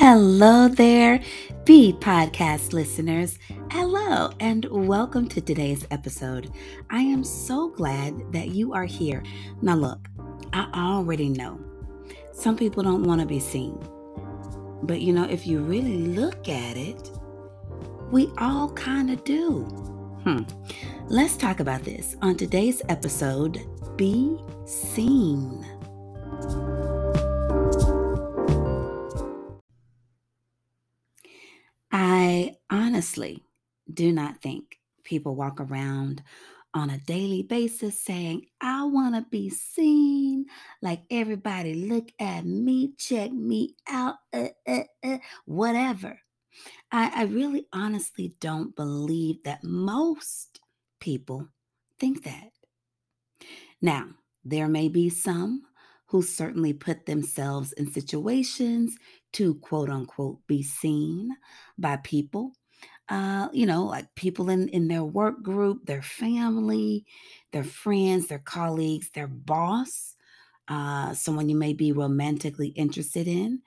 Hello there, B podcast listeners. Hello, and welcome to today's episode. I am so glad that you are here. Now, look, I already know some people don't want to be seen, but you know, if you really look at it, we all kind of do. Hmm. Let's talk about this on today's episode Be Seen. Honestly do not think people walk around on a daily basis saying, I want to be seen. Like everybody, look at me, check me out, uh, uh, uh, whatever. I, I really honestly don't believe that most people think that. Now, there may be some who certainly put themselves in situations to quote unquote be seen by people. Uh, you know, like people in, in their work group, their family, their friends, their colleagues, their boss, uh, someone you may be romantically interested in.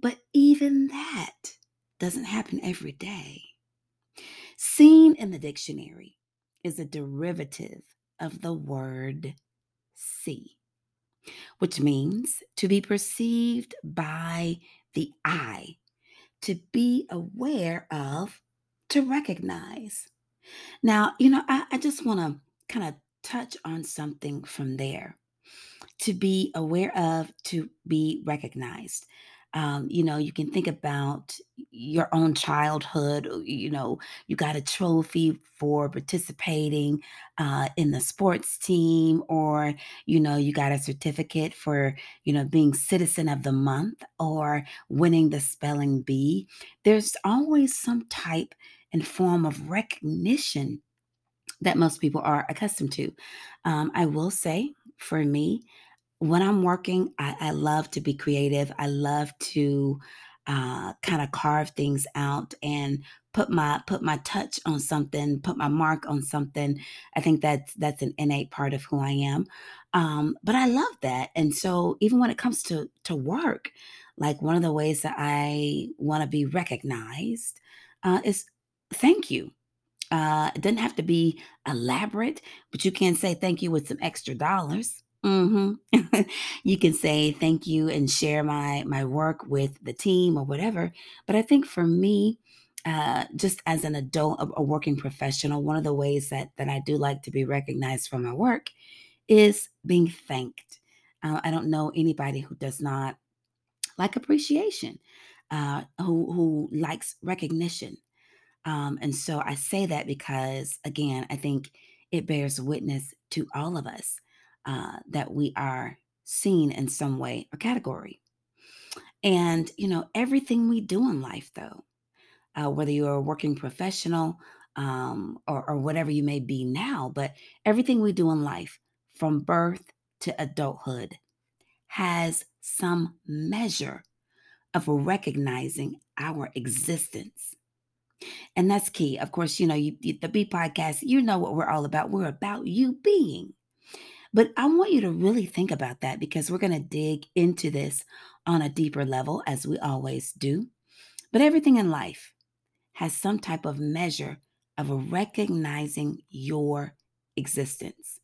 But even that doesn't happen every day. Seen in the dictionary is a derivative of the word see, which means to be perceived by the eye, to be aware of, to recognize. Now, you know, I, I just want to kind of touch on something from there to be aware of, to be recognized. Um, you know, you can think about your own childhood. uh, You know, you got a trophy for participating uh, in the sports team, or, you know, you got a certificate for, you know, being citizen of the month or winning the spelling bee. There's always some type and form of recognition that most people are accustomed to. Um, I will say, for me, when I'm working, I, I love to be creative. I love to uh, kind of carve things out and put my put my touch on something, put my mark on something. I think that's that's an innate part of who I am. Um, but I love that, and so even when it comes to to work, like one of the ways that I want to be recognized uh, is thank you. Uh, it doesn't have to be elaborate, but you can say thank you with some extra dollars. hmm you can say thank you and share my my work with the team or whatever. But I think for me, uh, just as an adult, a, a working professional, one of the ways that that I do like to be recognized for my work is being thanked. Uh, I don't know anybody who does not like appreciation, uh, who who likes recognition. Um, and so I say that because, again, I think it bears witness to all of us uh, that we are seen in some way or category. And, you know, everything we do in life, though, uh, whether you're a working professional um, or, or whatever you may be now, but everything we do in life from birth to adulthood has some measure of recognizing our existence. And that's key. Of course, you know, you, the B podcast, you know what we're all about. We're about you being. But I want you to really think about that because we're going to dig into this on a deeper level, as we always do. But everything in life has some type of measure of recognizing your existence,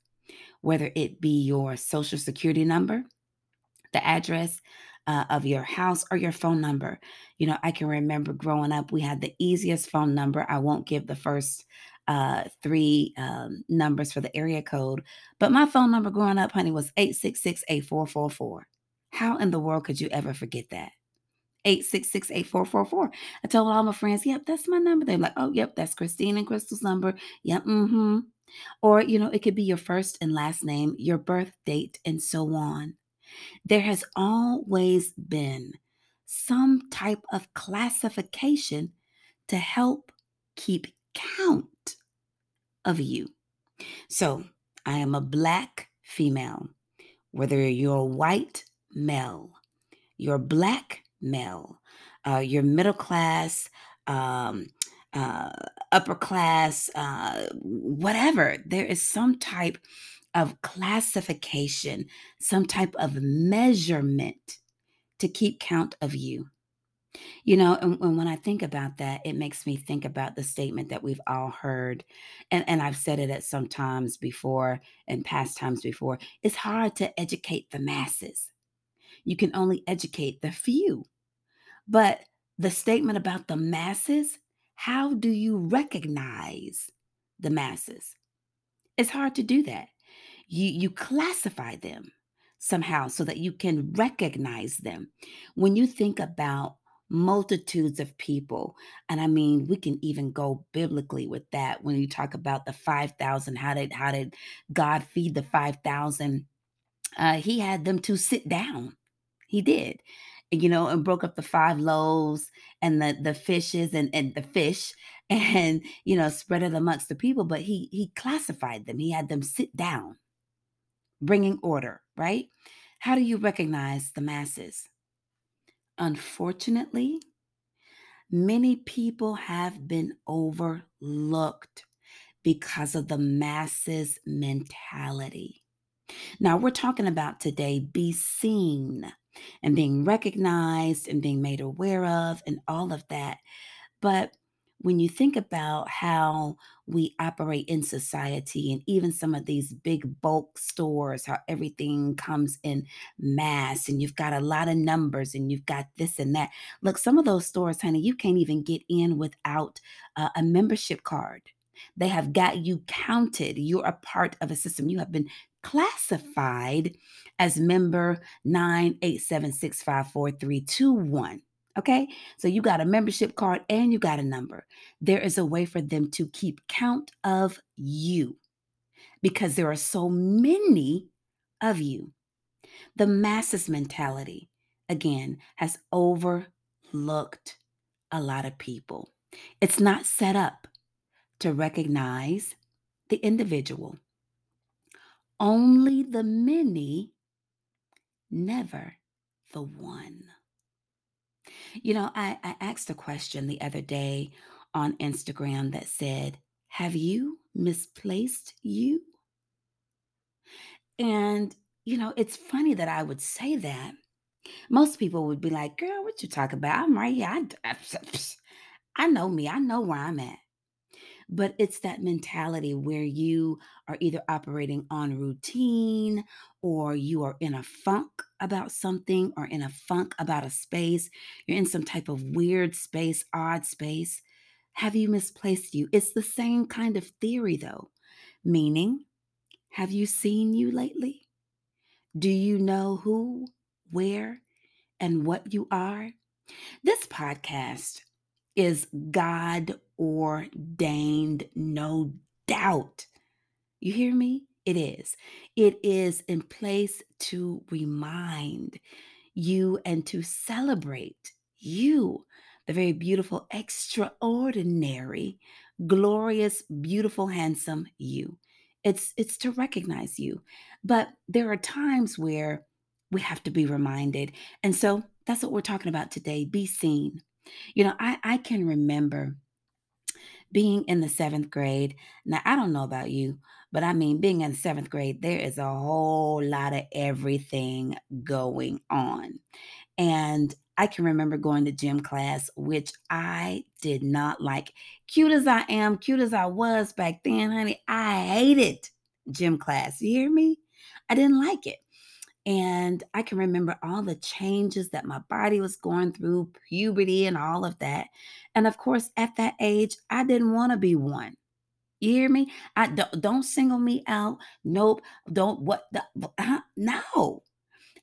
whether it be your social security number, the address uh, of your house or your phone number. You know, I can remember growing up, we had the easiest phone number. I won't give the first uh, three um, numbers for the area code, but my phone number growing up, honey, was 866 8444. How in the world could you ever forget that? 866 8444. I told all my friends, yep, that's my number. They're like, oh, yep, that's Christine and Crystal's number. Yep, mm hmm. Or, you know, it could be your first and last name, your birth date, and so on. There has always been some type of classification to help keep count of you. So I am a black female, whether you're a white male, you're black male, uh, you're middle class, um, uh, upper class, uh, whatever. There is some type of classification, some type of measurement to keep count of you. You know, and, and when I think about that, it makes me think about the statement that we've all heard, and, and I've said it at some times before and past times before. It's hard to educate the masses. You can only educate the few. But the statement about the masses, how do you recognize the masses? It's hard to do that. You you classify them somehow so that you can recognize them. When you think about multitudes of people, and I mean we can even go biblically with that when you talk about the 5,000 how did how did God feed the 5,000? Uh he had them to sit down. He did. You know, and broke up the 5 loaves and the the fishes and and the fish and you know spread it amongst the people but he he classified them he had them sit down bringing order, right? How do you recognize the masses? Unfortunately, many people have been overlooked because of the masses mentality. Now, we're talking about today be seen and being recognized and being made aware of and all of that. But when you think about how we operate in society and even some of these big bulk stores, how everything comes in mass and you've got a lot of numbers and you've got this and that. Look, some of those stores, honey, you can't even get in without uh, a membership card. They have got you counted. You're a part of a system. You have been classified as member 987654321. Okay. So you got a membership card and you got a number. There is a way for them to keep count of you because there are so many of you. The masses mentality, again, has overlooked a lot of people. It's not set up to recognize the individual. Only the many, never the one. You know, I, I asked a question the other day on Instagram that said, Have you misplaced you? And, you know, it's funny that I would say that. Most people would be like, Girl, what you talk about? I'm right here. I, I know me. I know where I'm at. But it's that mentality where you are either operating on routine or you are in a funk about something or in a funk about a space. You're in some type of weird space, odd space. Have you misplaced you? It's the same kind of theory, though, meaning, have you seen you lately? Do you know who, where, and what you are? This podcast is God ordained, no doubt. You hear me? It is. It is in place to remind you and to celebrate you, the very beautiful, extraordinary, glorious, beautiful, handsome you. It's it's to recognize you. But there are times where we have to be reminded. And so that's what we're talking about today. Be seen. You know, I, I can remember being in the seventh grade. Now, I don't know about you, but I mean, being in seventh grade, there is a whole lot of everything going on. And I can remember going to gym class, which I did not like. Cute as I am, cute as I was back then, honey, I hated gym class. You hear me? I didn't like it. And I can remember all the changes that my body was going through, puberty and all of that. And of course, at that age, I didn't want to be one. You hear me? I don't, don't single me out. Nope. Don't what the uh, no.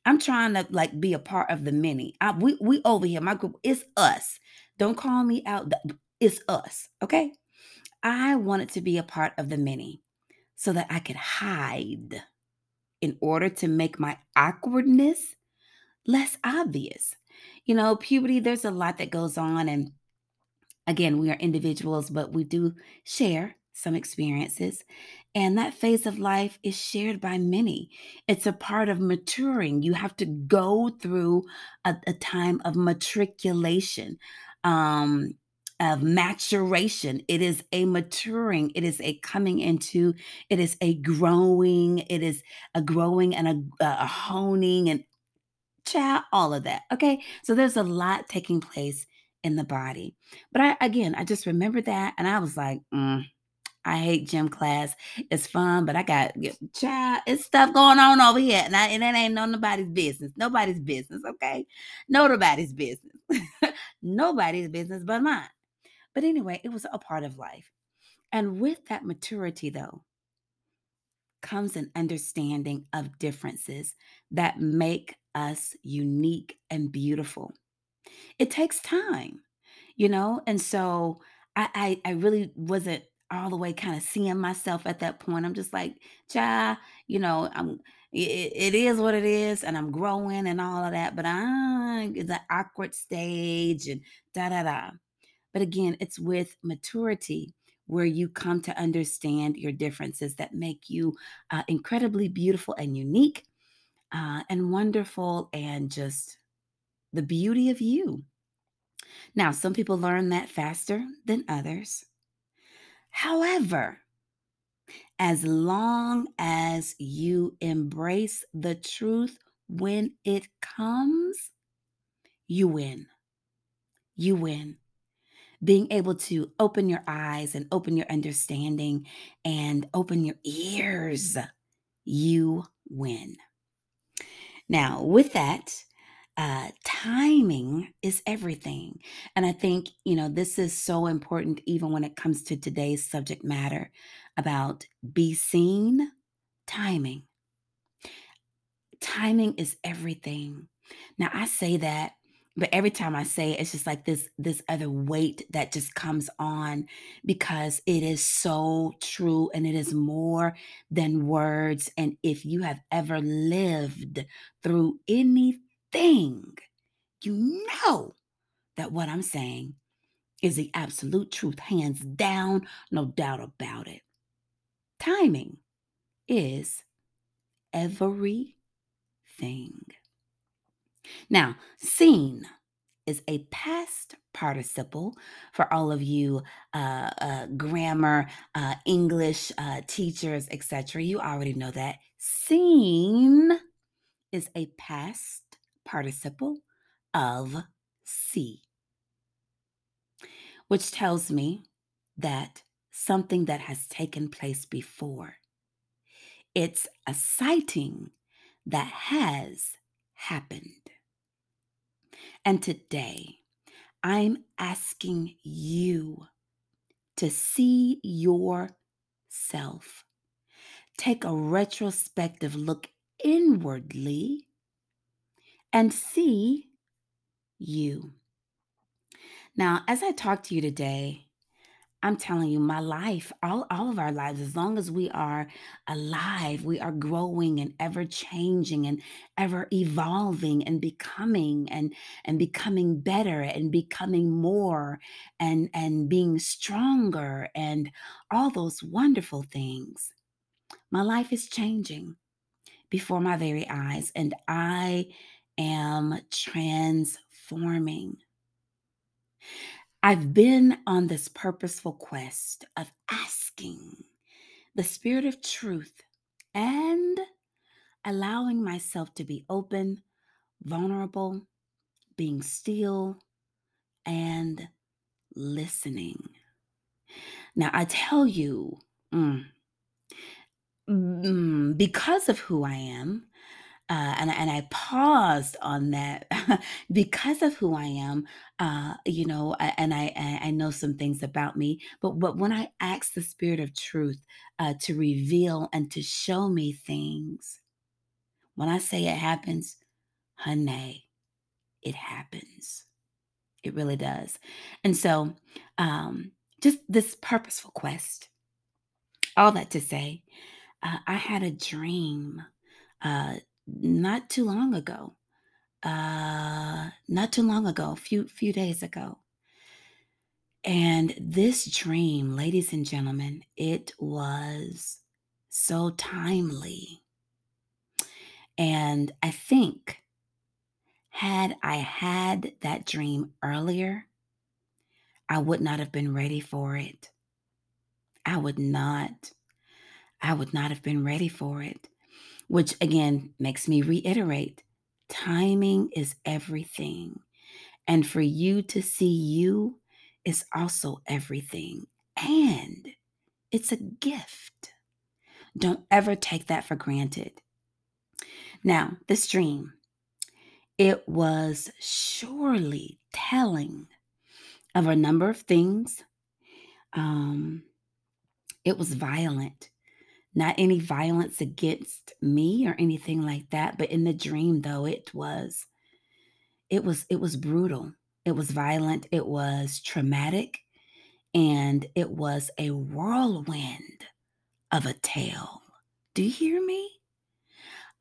I'm trying to like be a part of the many. I, we we over here. My group it's us. Don't call me out. It's us. Okay. I wanted to be a part of the many so that I could hide in order to make my awkwardness less obvious. You know, puberty, there's a lot that goes on. And again, we are individuals, but we do share some experiences. And that phase of life is shared by many. It's a part of maturing. You have to go through a, a time of matriculation. Um, of maturation. It is a maturing. It is a coming into. It is a growing. It is a growing and a, a honing and child, all of that. Okay. So there's a lot taking place in the body. But I, again, I just remember that and I was like, mm, I hate gym class. It's fun, but I got child. It's stuff going on over here, and, I, and that ain't no nobody's business. Nobody's business, okay? Nobody's business. nobody's business but mine. But anyway, it was a part of life, and with that maturity, though, comes an understanding of differences that make us unique and beautiful. It takes time, you know, and so I I, I really wasn't all the way kind of seeing myself at that point. I'm just like, child, you know, I'm it, it is what it is, and I'm growing and all of that, but I it's an awkward stage and da da da. But again, it's with maturity where you come to understand your differences that make you uh, incredibly beautiful and unique uh, and wonderful and just the beauty of you. Now, some people learn that faster than others. However, as long as you embrace the truth when it comes, you win. You win. Being able to open your eyes and open your understanding and open your ears, you win. Now, with that, uh, timing is everything. And I think, you know, this is so important even when it comes to today's subject matter about be seen, timing. Timing is everything. Now, I say that but every time I say it, it's just like this this other weight that just comes on because it is so true and it is more than words. And if you have ever lived through anything, you know that what I'm saying is the absolute truth, hands down, no doubt about it. Timing is everything. Now, seen is a past participle for all of you uh, uh, grammar, uh, English uh, teachers, etc. You already know that. Seen is a past participle of see, which tells me that something that has taken place before. It's a sighting that has happened. And today, I'm asking you to see yourself. Take a retrospective look inwardly and see you. Now, as I talk to you today, I'm telling you, my life, all, all of our lives, as long as we are alive, we are growing and ever changing and ever evolving and becoming and and becoming better and becoming more and and being stronger and all those wonderful things. My life is changing before my very eyes, and I am transforming. I've been on this purposeful quest of asking the spirit of truth and allowing myself to be open, vulnerable, being still, and listening. Now, I tell you, mm, mm, because of who I am, uh, and and I paused on that because of who I am. Uh, you know, and I I know some things about me, but but when I ask the Spirit of Truth uh, to reveal and to show me things, when I say it happens, honey, it happens. It really does. And so, um, just this purposeful quest. All that to say, uh, I had a dream uh, not too long ago. Uh, not too long ago, a few few days ago. And this dream, ladies and gentlemen, it was so timely. And I think had I had that dream earlier, I would not have been ready for it. I would not. I would not have been ready for it which again makes me reiterate timing is everything. And for you to see you is also everything. And it's a gift. Don't ever take that for granted. Now, this dream, it was surely telling of a number of things. Um, it was violent. Not any violence against me or anything like that, but in the dream though it was it was it was brutal. It was violent, it was traumatic, and it was a whirlwind of a tale. Do you hear me?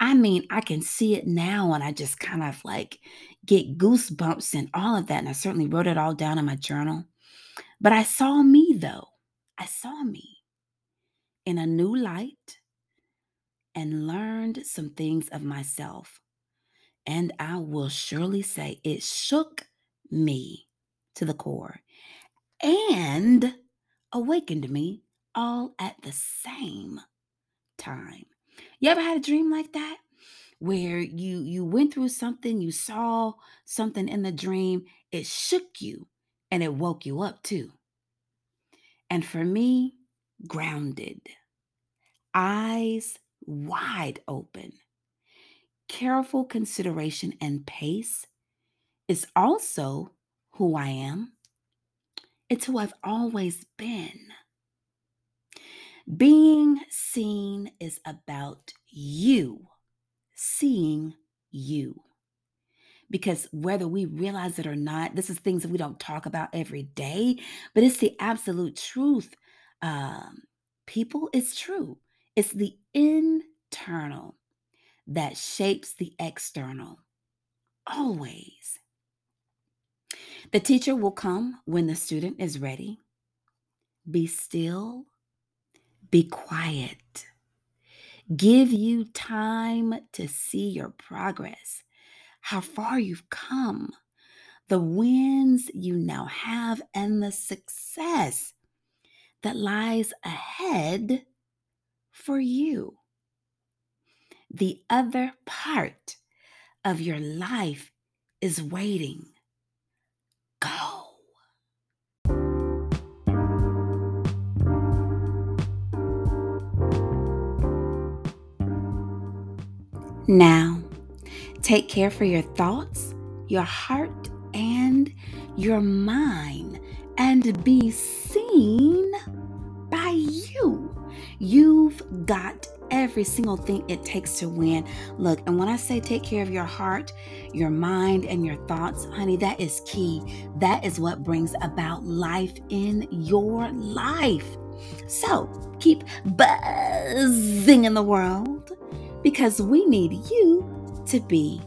I mean, I can see it now and I just kind of like get goosebumps and all of that. And I certainly wrote it all down in my journal. But I saw me though. I saw me in a new light and learned some things of myself. And I will surely say it shook me to the core and awakened me all at the same time. You ever had a dream like that? Where you you went through something, you saw something in the dream, it shook you and it woke you up too. And for me, grounded, eyes wide open. Careful consideration and pace is also who I am. It's who I've always been. Being seen is about you seeing you. Because whether we realize it or not, this is things that we don't talk about every day, but it's the absolute truth. Um, people, it's true. It's the internal that shapes the external. Always. The teacher will come when the student is ready. Be still, be quiet. Give you time to see your progress, how far you've come, the wins you now have, and the success that lies ahead for you. The other part of your life is waiting. Go. Now, take care for your thoughts, your heart, and your mind, and be by you. You've got every single thing it takes to win. Look, and when I say take care of your heart, your mind, and your thoughts, honey, that is key. That is what brings about life in your life. So keep buzzing in the world because we need you to be